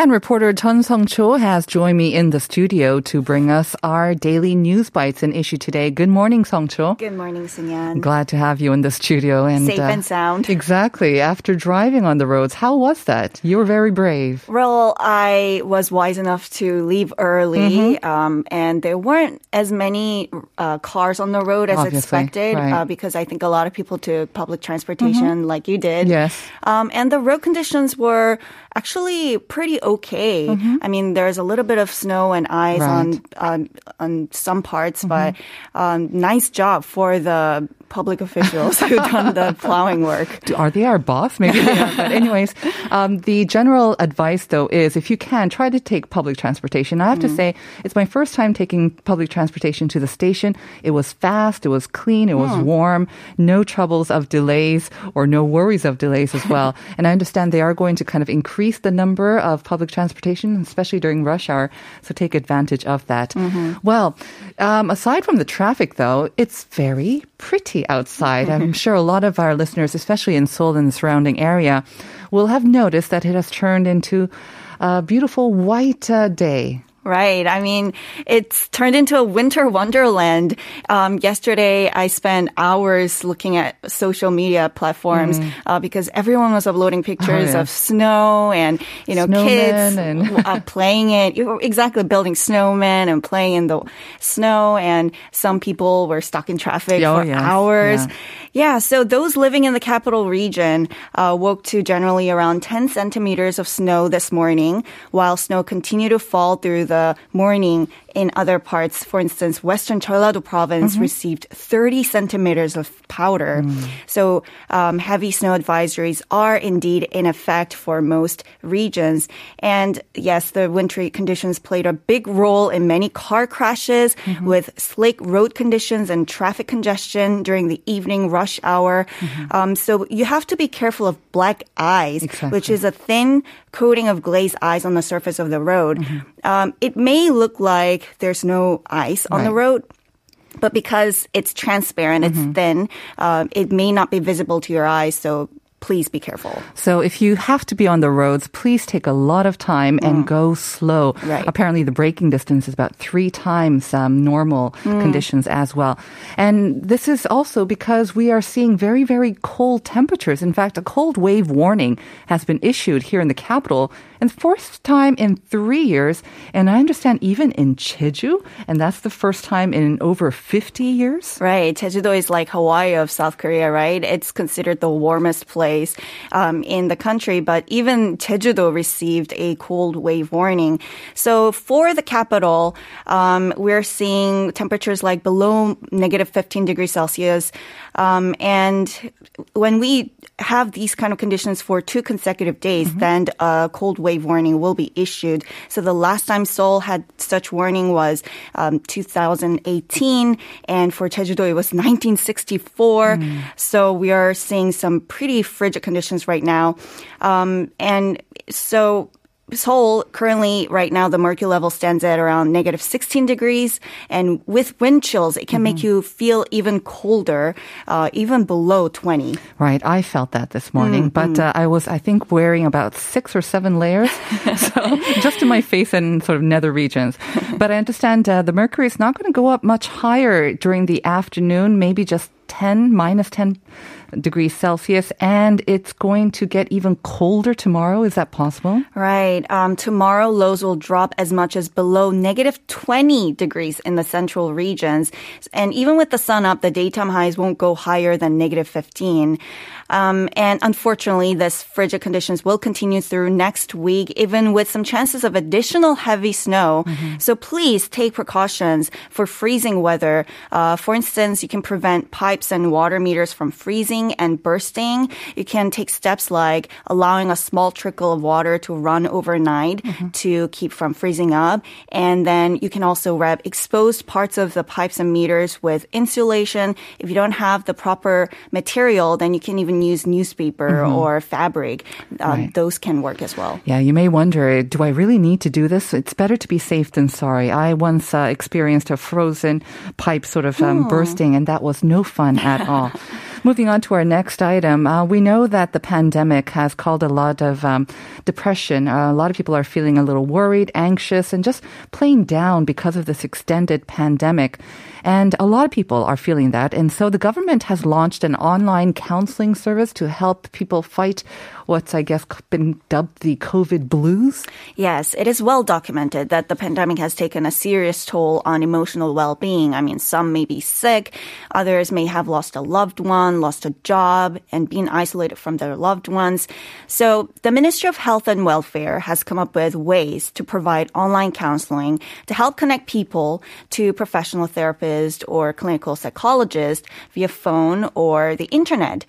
And reporter Chun Sung Cho has joined me in the studio to bring us our daily news bites and issue today. Good morning, Song Cho. Good morning, Sunyan. Glad to have you in the studio. And Safe and sound. Exactly. After driving on the roads, how was that? You were very brave. Well, I was wise enough to leave early, Mm-hmm. um, and there weren't as many uh, cars on the road as Obviously, expected right. Mm-hmm. uh, because I think a lot of people took public transportation like you did. Yes. Um, and the road conditions were actually pretty okay. I mean, there's a little bit of snow and ice Mm-hmm. Right. on, on on some parts, but um, nice job for the public officials who done the plowing work. Do- Are they our boss? Maybe they are. But anyways, um, the general advice though is if you can, try to take public transportation. I have to say, it's my first time taking public transportation to the station. It was fast, it was clean, it was warm, no troubles of delays or no worries of delays as well. and I understand they are going to kind of increase the number of public transportation, especially during rush hour. So take advantage of that. Well, um, aside from the traffic though, it's very pretty outside. I'm sure a lot of our listeners, especially in Seoul and the surrounding area, will have noticed that it has turned into a beautiful white uh, day. Right. I mean, it's turned into a winter wonderland. Um, yesterday, I spent hours looking at social media platforms uh, because everyone was uploading pictures Mm. Oh, yeah. of snow and you know Snowmen kids and- uh, playing it. Exactly building snowmen and playing in the snow, and some people were stuck in traffic Oh, for yes. hours. Yeah. Yeah, so those living in the capital region uh, woke to generally around 10 centimeters of snow this morning, while snow continued to fall through the morning in other parts. For instance, Western Jeollado province mm-hmm. received 30 centimeters of powder. Mm. So um, heavy snow advisories are indeed in effect for most regions. And yes, the wintry conditions played a big role in many car crashes mm-hmm. with slick road conditions and traffic congestion during the evening rush hour. Mm-hmm. Um, so you have to be careful of black ice, Exactly. which is a thin coating of glazed ice on the surface of the road. Um, it may look like there's no ice on the road. But because it's transparent, it's thin, uh, it may not be visible to your eyes. So please be careful. So if you have to be on the roads, please take a lot of time and go slow. Right. Apparently, the braking distance is about three times um, normal conditions as well. And this is also because we are seeing very, very cold temperatures. In fact, a cold wave warning has been issued here in the capital, and fourth time in three years. And I understand even in Jeju, and that's the first time in over 50 years. Right. Jeju-do is like Hawaii of South Korea, right? It's considered the warmest place um, in the country, but even Jeju-do received a cold wave warning. So for the capital, um, we're seeing temperatures like below negative 15 degrees Celsius. Um, and when we have these kind of conditions for two consecutive days, then a cold wave warning will be issued. So the last time Seoul had such warning was um, 2018, and for Jeju-do it was 1964. So we are seeing some pretty frigid conditions right now, um, and so. Seoul currently right now the mercury level stands at around negative 16 degrees and with wind chills it can make you feel even colder uh, even below 20 Right, I felt that this morning, but uh, I was, I think, wearing about six or seven layers, so just in my face and sort of nether regions. But I understand uh, the mercury is not going to go up much higher during the afternoon, maybe just 10, minus 10 degrees Celsius, and it's going to get even colder tomorrow. Is that possible? Right. Um, tomorrow, lows will drop as much as below negative 20 degrees in the central regions. And even with the sun up, the daytime highs won't go higher than negative 15. Um, and unfortunately, this frigid conditions will continue through next week, even with some chances of additional heavy snow. So please take precautions for freezing weather. Uh, for instance, you can prevent pipe pipes and water meters from freezing and bursting, you can take steps like allowing a small trickle of water to run overnight to keep from freezing up. And then you can also wrap exposed parts of the pipes and meters with insulation. If you don't have the proper material, then you can even use newspaper or fabric. Uh, Right. Those can work as well. Yeah, you may wonder, do I really need to do this? It's better to be safe than sorry. I once uh, experienced a frozen pipe sort of um, bursting, and that was no fun at all. Moving on to our next item, uh, we know that the pandemic has caused a lot of um, depression. Uh, a lot of people are feeling a little worried, anxious, and just plain down because of this extended pandemic. And a lot of people are feeling that. And so the government has launched an online counseling service to help people fight what's, I guess, been dubbed the COVID blues. Yes, it is well documented that the pandemic has taken a serious toll on emotional well-being. I mean, some may be sick, others may have lost a loved one, lost a job, and been isolated from their loved ones. So the Ministry of Health and Welfare has come up with ways to provide online counseling to help connect people to professional therapists or clinical psychologists via phone or the internet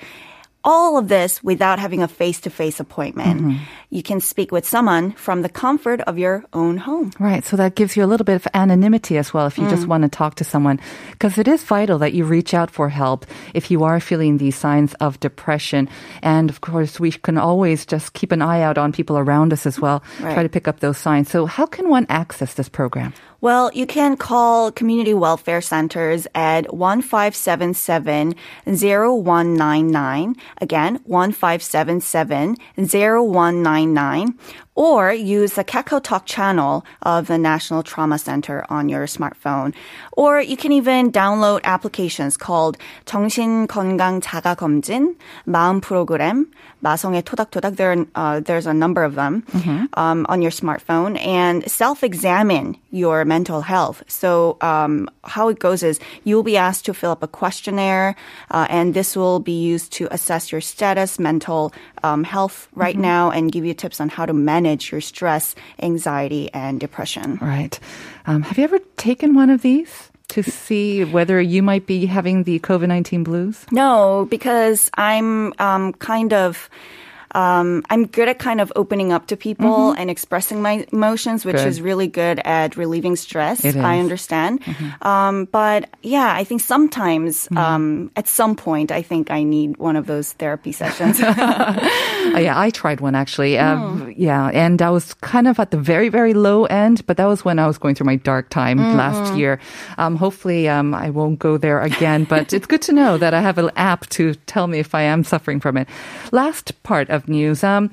all of this without having a face-to-face appointment. Mm-hmm. You can speak with someone from the comfort of your own home. Right. So that gives you a little bit of anonymity as well if you just mm. want to talk to someone. Because it is vital that you reach out for help if you are feeling these signs of depression. And of course, we can always just keep an eye out on people around us as well, try to pick up those signs. So, how can one access this program? Well, you can call community welfare centers at 1577 0199. Again, 1577 0199 Or use the Kakao Talk channel of the National Trauma Center on your smartphone. Or you can even download applications called 정신건강 자가검진, 마음 프로그램, 마성의 토닥토닥. There, are, uh, there's a number of them um, on your smartphone and self-examine your mental health. So um, how it goes is you'll be asked to fill up a questionnaire, uh, and this will be used to assess your status, mental um, health right now, and give you tips on how to manage your stress, anxiety, and depression. Right. Um, have you ever taken one of these to see whether you might be having the COVID 19 blues? No, because I'm um, kind of. Um, I'm good at kind of opening up to people and expressing my emotions, which Good. is really good at relieving stress. I understand. Um, but yeah, I think sometimes, um, at some point, I think I need one of those therapy sessions. Uh, yeah, I tried one actually. Um, Yeah, and I was kind of at the very, very low end, but that was when I was going through my dark time last year. Um, hopefully, um, I won't go there again, but it's good to know that I have an app to tell me if I am suffering from it. Last part of news. Um,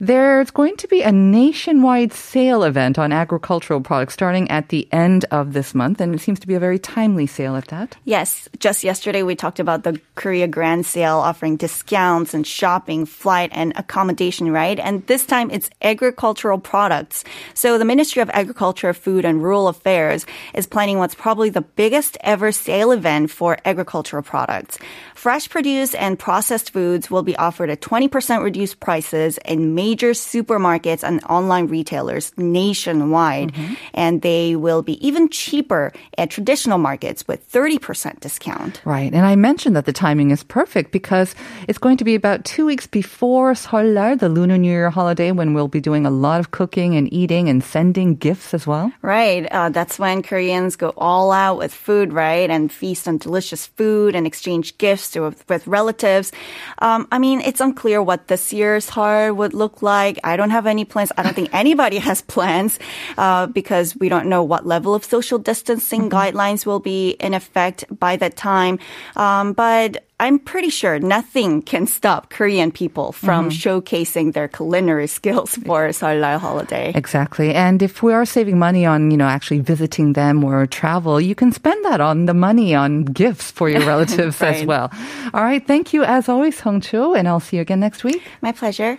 there's going to be a nationwide sale event on agricultural products starting at the end of this month, and it seems to be a very timely sale at that. Yes, just yesterday we talked about the Korea Grand Sale offering discounts and shopping, flight, and accommodation, right? And this time it's agricultural products. So the Ministry of Agriculture, Food, and Rural Affairs is planning what's probably the biggest ever sale event for agricultural products. Fresh produce and processed foods will be offered at 20% reduced prices in major supermarkets and online retailers nationwide. And they will be even cheaper at traditional markets with 30% discount. Right. And I mentioned that the timing is perfect because it's going to be about two weeks before Seollal, the Lunar New Year holiday, when we'll be doing a lot of cooking and eating and sending gifts as well. Right. Uh, that's when Koreans go all out with food, right? And feast on delicious food and exchange gifts to, with relatives. Um, I mean, it's unclear what this year's Seoll would look like. I don't have any plans. I don't think anybody has plans uh, because we don't know what level of social distancing guidelines will be in effect by that time. Um, but I'm pretty sure nothing can stop Korean people from showcasing their culinary skills for Seollal holiday. Exactly. And if we are saving money on, you know, actually visiting them or travel, you can spend that on the money on gifts for your relatives as well. All right. Thank you as always, Hong Cho, and I'll see you again next week. My pleasure.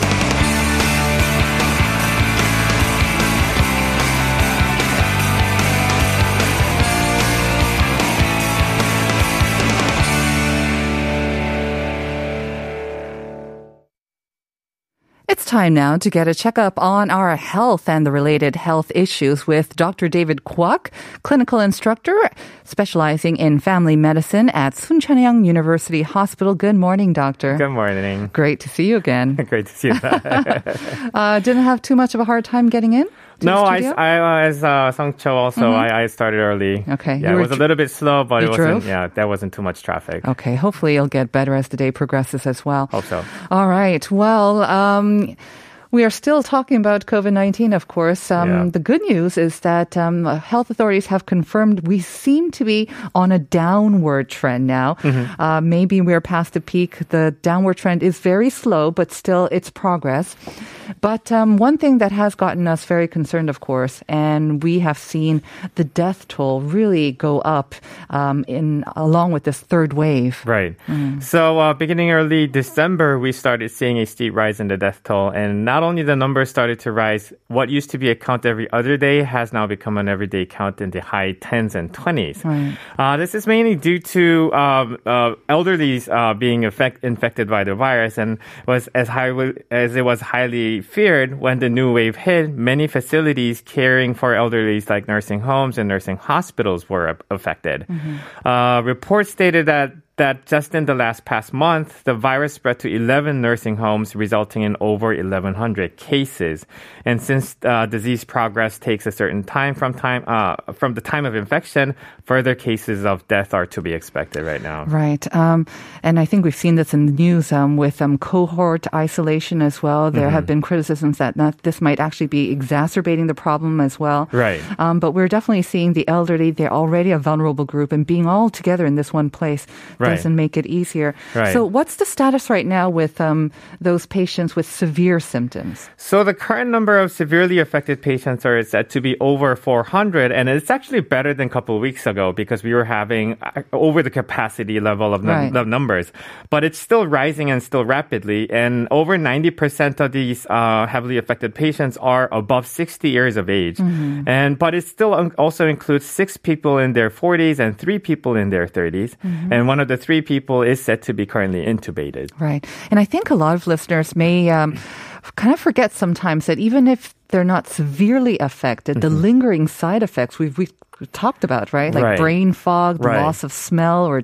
Time now to get a checkup on our health and the related health issues with Dr. David Kwok, clinical instructor specializing in family medicine at Soonchunhyang University Hospital. Good morning, doctor. Good morning. Great to see you again. Great to see you. uh, didn't have too much of a hard time getting in? No, I, I as uh, Songcho also mm-hmm. I, I started early. Okay, yeah, it was a little bit slow, but it wasn't. Drove? Yeah, there wasn't too much traffic. Okay, hopefully it'll get better as the day progresses as well. Hope so. All right. Well. Um, we are still talking about COVID 19, of course. Um, yeah. The good news is that um, health authorities have confirmed we seem to be on a downward trend now. Mm-hmm. Uh, maybe we're past the peak. The downward trend is very slow, but still it's progress. But um, one thing that has gotten us very concerned, of course, and we have seen the death toll really go up um, in along with this third wave. Right. Mm. So uh, beginning early December, we started seeing a steep rise in the death toll, and not only the numbers started to rise, what used to be a count every other day has now become an everyday count in the high tens and twenties. Right. Uh, this is mainly due to um, uh, elderly uh, being effect- infected by the virus, and was as high as it was highly feared when the new wave hit, many facilities caring for elderly, like nursing homes and nursing hospitals, were affected. Mm-hmm. Uh, reports stated that that just in the last past month, the virus spread to 11 nursing homes, resulting in over 1,100 cases. And since uh, disease progress takes a certain time from time uh, from the time of infection, further cases of death are to be expected right now. Right, um, and I think we've seen this in the news um, with um, cohort isolation as well. There mm-hmm. have been criticisms that not, this might actually be exacerbating the problem as well. Right, um, but we're definitely seeing the elderly; they're already a vulnerable group, and being all together in this one place. Right right. doesn't make it easier. Right. So, what's the status right now with um, those patients with severe symptoms? So, the current number of severely affected patients are said to be over 400, and it's actually better than a couple of weeks ago because we were having uh, over the capacity level of, right. num- numbers. But it's still rising and still rapidly, and over 90% of these uh, heavily affected patients are above 60 years of age. Mm-hmm. And but it still also includes six people in their 40s and three people in their 30s. Mm-hmm. And one of the three people is said to be currently intubated. Right. And I think a lot of listeners may um, kind of forget sometimes that even if they're not severely affected, mm-hmm. the lingering side effects we've, we've talked about, right? Like right. brain fog, the right. loss of smell or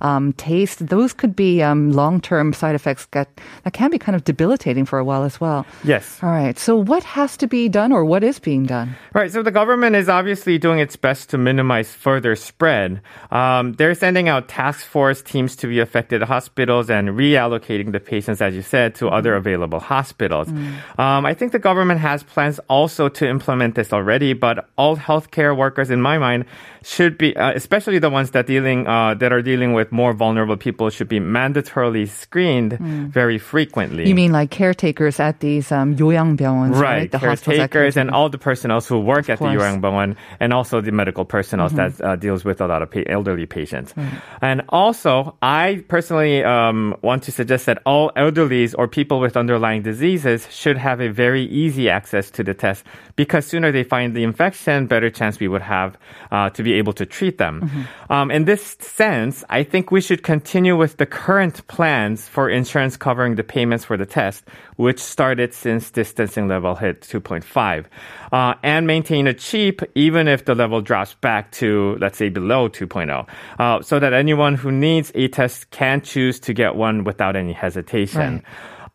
um, taste. Those could be um, long-term side effects that, that can be kind of debilitating for a while as well. Yes. All right. So what has to be done or what is being done? Right. So the government is obviously doing its best to minimize further spread. Um, they're sending out task force teams to the affected hospitals and reallocating the patients, as you said, to other mm. available hospitals. Mm. Um, I think the government has plans also to implement this already, but all healthcare workers, in my my mind, should be, uh, especially the ones that dealing uh, that are dealing with more vulnerable people, should be mandatorily screened mm. very frequently. You mean like caretakers at these um, 요양병원s, right? right? The caretakers and all the personnel who work of at course. the 요양병원, and also the medical personnel mm-hmm. that uh, deals with a lot of pa- elderly patients. Mm. And also, I personally um, want to suggest that all elderlies or people with underlying diseases should have a very easy access to the test because sooner they find the infection, better chance we would have uh, to be able to treat them. Mm-hmm. Um, in this sense, I think we should continue with the current plans for insurance covering the payments for the test, which started since distancing level hit 2.5, uh, and maintain it cheap even if the level drops back to, let's say, below 2.0, uh, so that anyone who needs a test can choose to get one without any hesitation. Right.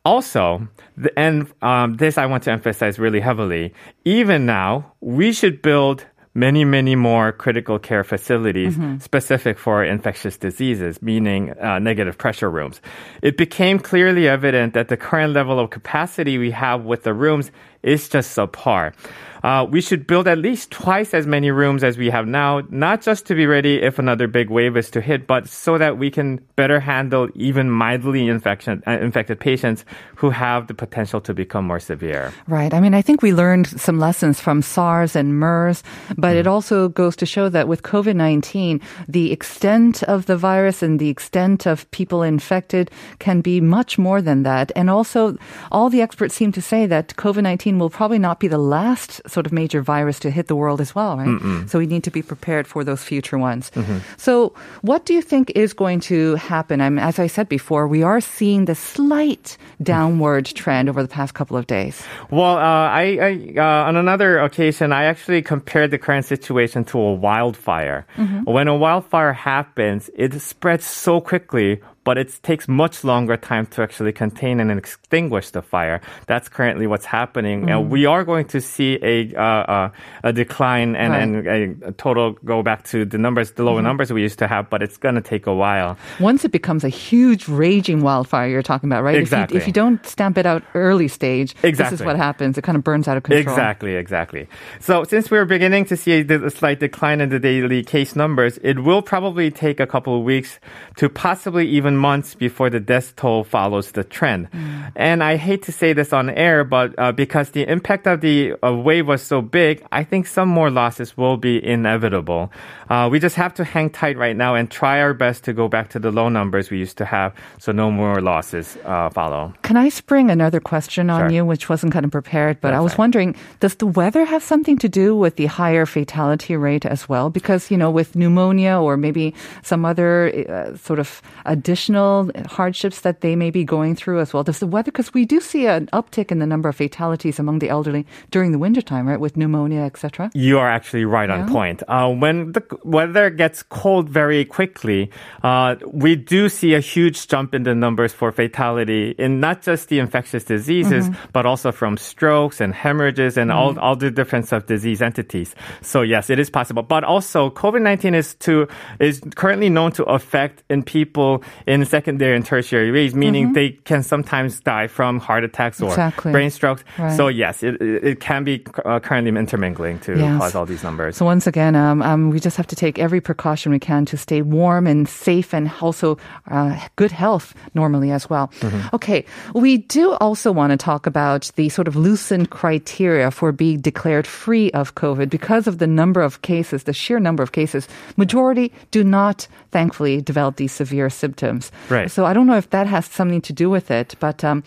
Also, and um, this I want to emphasize really heavily, even now, we should build many, many more critical care facilities mm-hmm. specific for infectious diseases, meaning uh, negative pressure rooms. It became clearly evident that the current level of capacity we have with the rooms is just subpar uh, we should build at least twice as many rooms as we have now, not just to be ready if another big wave is to hit, but so that we can better handle even mildly infection, uh, infected patients who have the potential to become more severe. Right. I mean, I think we learned some lessons from SARS and MERS, but mm. it also goes to show that with COVID 19, the extent of the virus and the extent of people infected can be much more than that. And also, all the experts seem to say that COVID 19 will probably not be the last sort of major virus to hit the world as well, right? Mm-mm. So we need to be prepared for those future ones. Mm-hmm. So what do you think is going to happen? I mean, as I said before, we are seeing the slight downward trend over the past couple of days. Well, uh, I, I uh, on another occasion, I actually compared the current situation to a wildfire. Mm-hmm. When a wildfire happens, it spreads so quickly but it takes much longer time to actually contain and extinguish the fire. That's currently what's happening. Mm. we are going to see a uh, uh, a decline and, right. and a total go back to the numbers, the lower mm numbers we used to have, but it's going to take a while. Once it becomes a huge raging wildfire, you're talking about, right? Exactly. If you, if you don't stamp it out early stage, exactly. this is what happens. It kind of burns out of control. Exactly, exactly. So since we're beginning to see a, a slight decline in the daily case numbers, it will probably take a couple of weeks to possibly even seven months before the death toll follows the trend. Mm. And I hate to say this on air, but uh, because the impact of the uh, wave was so big, I think some more losses will be inevitable. Uh, we just have to hang tight right now and try our best to go back to the low numbers we used to have, so no more losses uh, follow. Can I spring another question on sure. you, which wasn't kind of prepared, but That's I was right. wondering, does the weather have something to do with the higher fatality rate as well? Because you know, with pneumonia or maybe some other uh, sort of additional hardships that they may be going through as well. Does the weather, because we do see an uptick in the number of fatalities among the elderly during the wintertime, right, with pneumonia, etc. You are actually right Yeah. on point. Uh, when the weather gets cold very quickly, uh, we do see a huge jump in the numbers for fatality in not just the infectious diseases, but also from strokes and hemorrhages and all, all the different sub disease entities. So yes, it is possible. But also COVID-19 is to, is currently known to affect in people in secondary and tertiary ways, meaning they can sometimes die from heart attacks or Exactly. brain strokes. Right. So yes, it, it can be uh, currently intermingling to Yes. cause all these numbers. So once again, um, um, we just have to take every precaution we can to stay warm and safe, and also uh, good health normally as well. Okay, we do also want to talk about the sort of loosened criteria for being declared free of COVID because of the number of cases, the sheer number of cases. Majority do not, thankfully, develop these severe symptoms. Right. So I don't know if that has something to do with it, but. Um,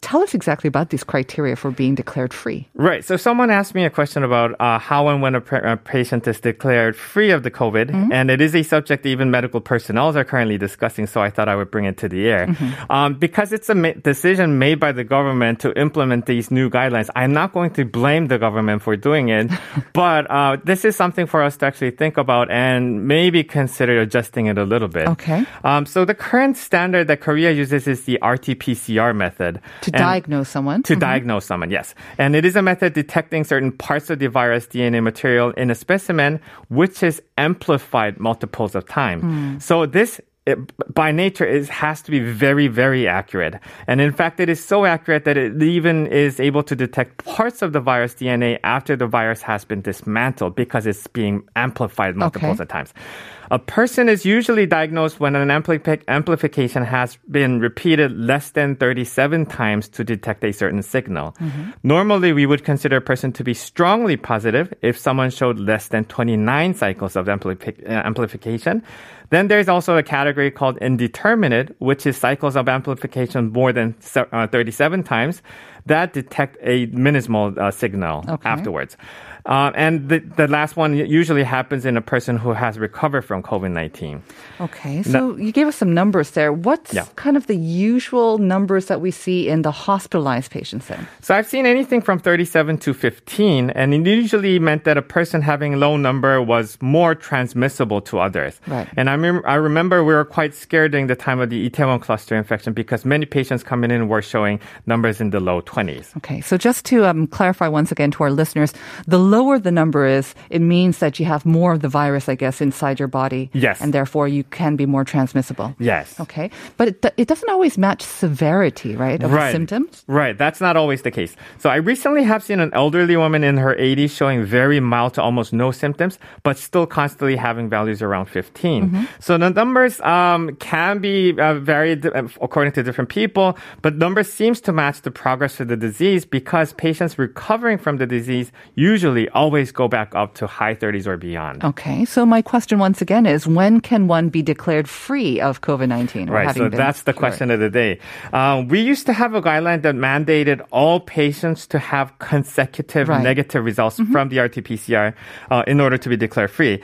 Tell us exactly about these criteria for being declared free. Right. So someone asked me a question about uh, how and when a, a patient is declared free of the COVID, and it is a subject even medical personnel are currently discussing. So I thought I would bring it to the air um, because it's a ma- decision made by the government to implement these new guidelines. I'm not going to blame the government for doing it, but uh, this is something for us to actually think about and maybe consider adjusting it a little bit. Okay. Um, so the current standard that Korea uses is the RT-PCR method To And- diagnose someone. to mm-hmm. diagnose someone, yes. And it is a method detecting certain parts of the virus DNA material in a specimen, which is amplified multiples of time. Hmm. So this it, by nature is has to be very very accurate and in fact it is so accurate that it even is able to detect parts of the virus dna after the virus has been dismantled because it's being amplified multiples Okay. of times a person is usually diagnosed when an ampli- amplification has been repeated less than 37 times to detect a certain signal. Normally, we would consider a person to be strongly positive if someone showed less than 29 cycles of ampli- uh, amplification. Then there's also a category called indeterminate, which is cycles of amplification more than uh, 37 times that detect a minimal uh, signal Okay. afterwards. Uh, and the, the last one usually happens in a person who has recovered from COVID 19. Okay, so you gave us some numbers there. What's Yeah. kind of the usual numbers that we see in the hospitalized patients then? So I've seen anything from 37 to 15, and it usually meant that a person having low number was more transmissible to others. Right. And I, mem- I remember we were quite scared during the time of the Itaewon cluster infection because many patients coming in were showing numbers in the low 20s. Okay, so just to um, clarify once again to our listeners, the lower the number is, it means that you have more of the virus, I guess, inside your body. Yes. And therefore you can be more transmissible. Yes. Okay, but it, it doesn't always match severity, right, of the Right. symptoms? Right. That's not always the case. So I recently have seen an elderly woman in her 80s showing very mild to almost no symptoms, but still constantly having values around 15. So the numbers um, can be uh, varied uh, according to different people, but numbers seems to match the progress of of the disease because patients recovering from the disease usually always go back up to high 30s or beyond. Okay, so my question once again is when can one be declared free of COVID 19? Right, so that's the cured? question of the day. Um, we used to have a guideline that mandated all patients to have consecutive right. negative results mm-hmm. from the RT PCR uh, in order to be declared free.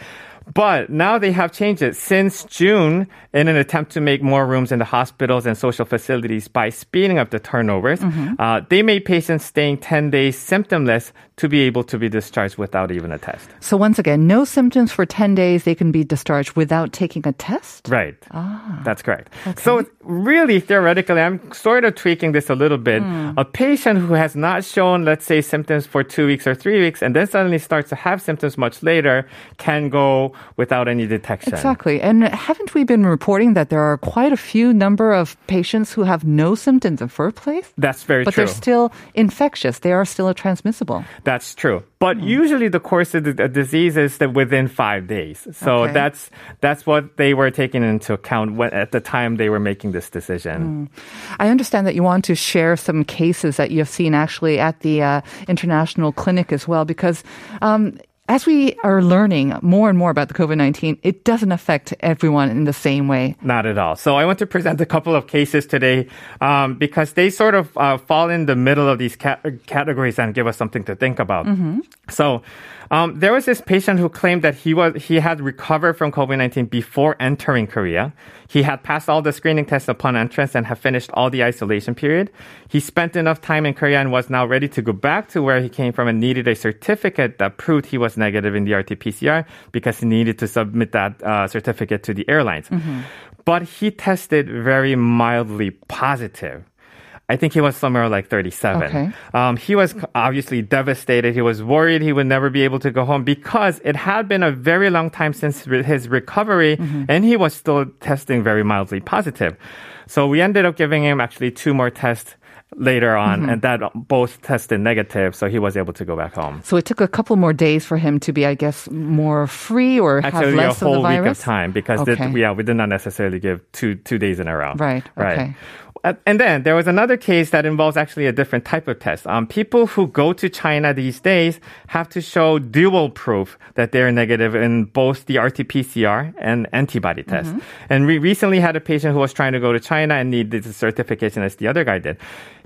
But now they have changed it since June in an attempt to make more rooms in the hospitals and social facilities by speeding up the turnovers. Mm-hmm. Uh, they made patients staying 10 days symptomless to be able to be discharged without even a test. So once again, no symptoms for 10 days, they can be discharged without taking a test? Right. Ah. That's correct. Okay. So really, theoretically, I'm sort of tweaking this a little bit. Mm. A patient who has not shown, let's say, symptoms for two weeks or three weeks, and then suddenly starts to have symptoms much later, can go without any detection. Exactly. And haven't we been reporting that there are quite a few number of patients who have no symptoms in the first place? That's very but true. But they're still infectious. They are still transmissible. That's true. But mm. usually the course of the disease is that within five days. So okay. that's that's what they were taking into account when, at the time they were making this decision. Mm. I understand that you want to share some cases that you have seen actually at the uh, international clinic as well, because um, as we are learning more and more about the COVID 19, it doesn't affect everyone in the same way. Not at all. So I want to present a couple of cases today um, because they sort of uh, fall in the middle of these cat- categories and give us something to think about. Mm-hmm. So um, there was this patient who claimed that he was he had recovered from COVID nineteen before entering Korea. He had passed all the screening tests upon entrance and had finished all the isolation period. He spent enough time in Korea and was now ready to go back to where he came from and needed a certificate that proved he was negative in the RT-PCR because he needed to submit that uh, certificate to the airlines. Mm-hmm. But he tested very mildly positive. I think he was somewhere like 37. Okay. Um, he was obviously devastated. He was worried he would never be able to go home because it had been a very long time since his recovery mm-hmm. and he was still testing very mildly positive. So we ended up giving him actually two more tests later on, mm-hmm. and that both tested negative, so he was able to go back home. So it took a couple more days for him to be, I guess, more free or Actually, have less a whole of the week of time because okay. yeah, we did not necessarily give two two days in a row. Right. Right. Okay. Uh, and then there was another case that involves actually a different type of test. Um, people who go to China these days have to show dual proof that they're negative in both the RT-PCR and antibody test. Mm-hmm. And we recently had a patient who was trying to go to China and needed the certification as the other guy did.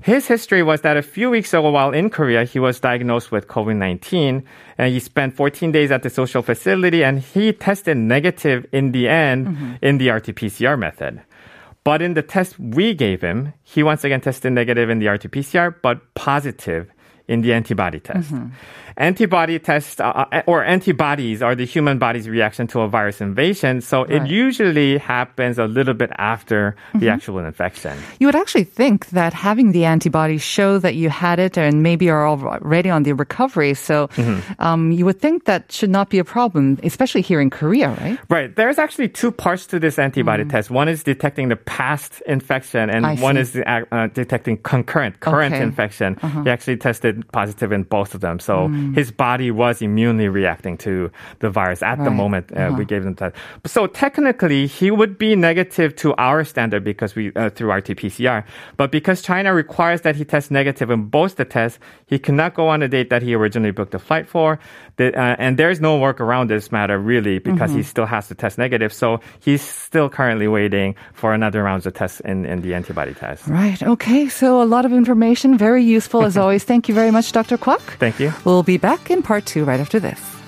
His history was that a few weeks ago while in Korea, he was diagnosed with COVID-19 and he spent 14 days at the social facility and he tested negative in the end mm-hmm. in the RT-PCR method. But in the test we gave him, he once again tested negative in the RT-PCR, but positive in the antibody test. Mm-hmm. Antibody tests uh, uh, or antibodies are the human body's reaction to a virus invasion. So right. it usually happens a little bit after mm-hmm. the actual infection. You would actually think that having the antibodies show that you had it and maybe are already on the recovery. So mm-hmm. um, you would think that should not be a problem, especially here in Korea, right? Right. There's actually two parts to this antibody mm. test. One is detecting the past infection, and I one see. is uh, detecting concurrent current okay. infection. Uh-huh. He actually tested positive in both of them. So mm. His body was immunely reacting to the virus at right. the moment uh, uh-huh. we gave them that. So technically, he would be negative to our standard because we uh, through RT-PCR. But because China requires that he test negative in both the tests, he cannot go on a date that he originally booked a flight for. The, uh, and there's no work around this matter really because mm-hmm. he still has to test negative. So he's still currently waiting for another round of tests in, in the antibody test. Right. Okay. So a lot of information, very useful as always. Thank you very much, Dr. Kwok. Thank you. We'll be back in part two right after this.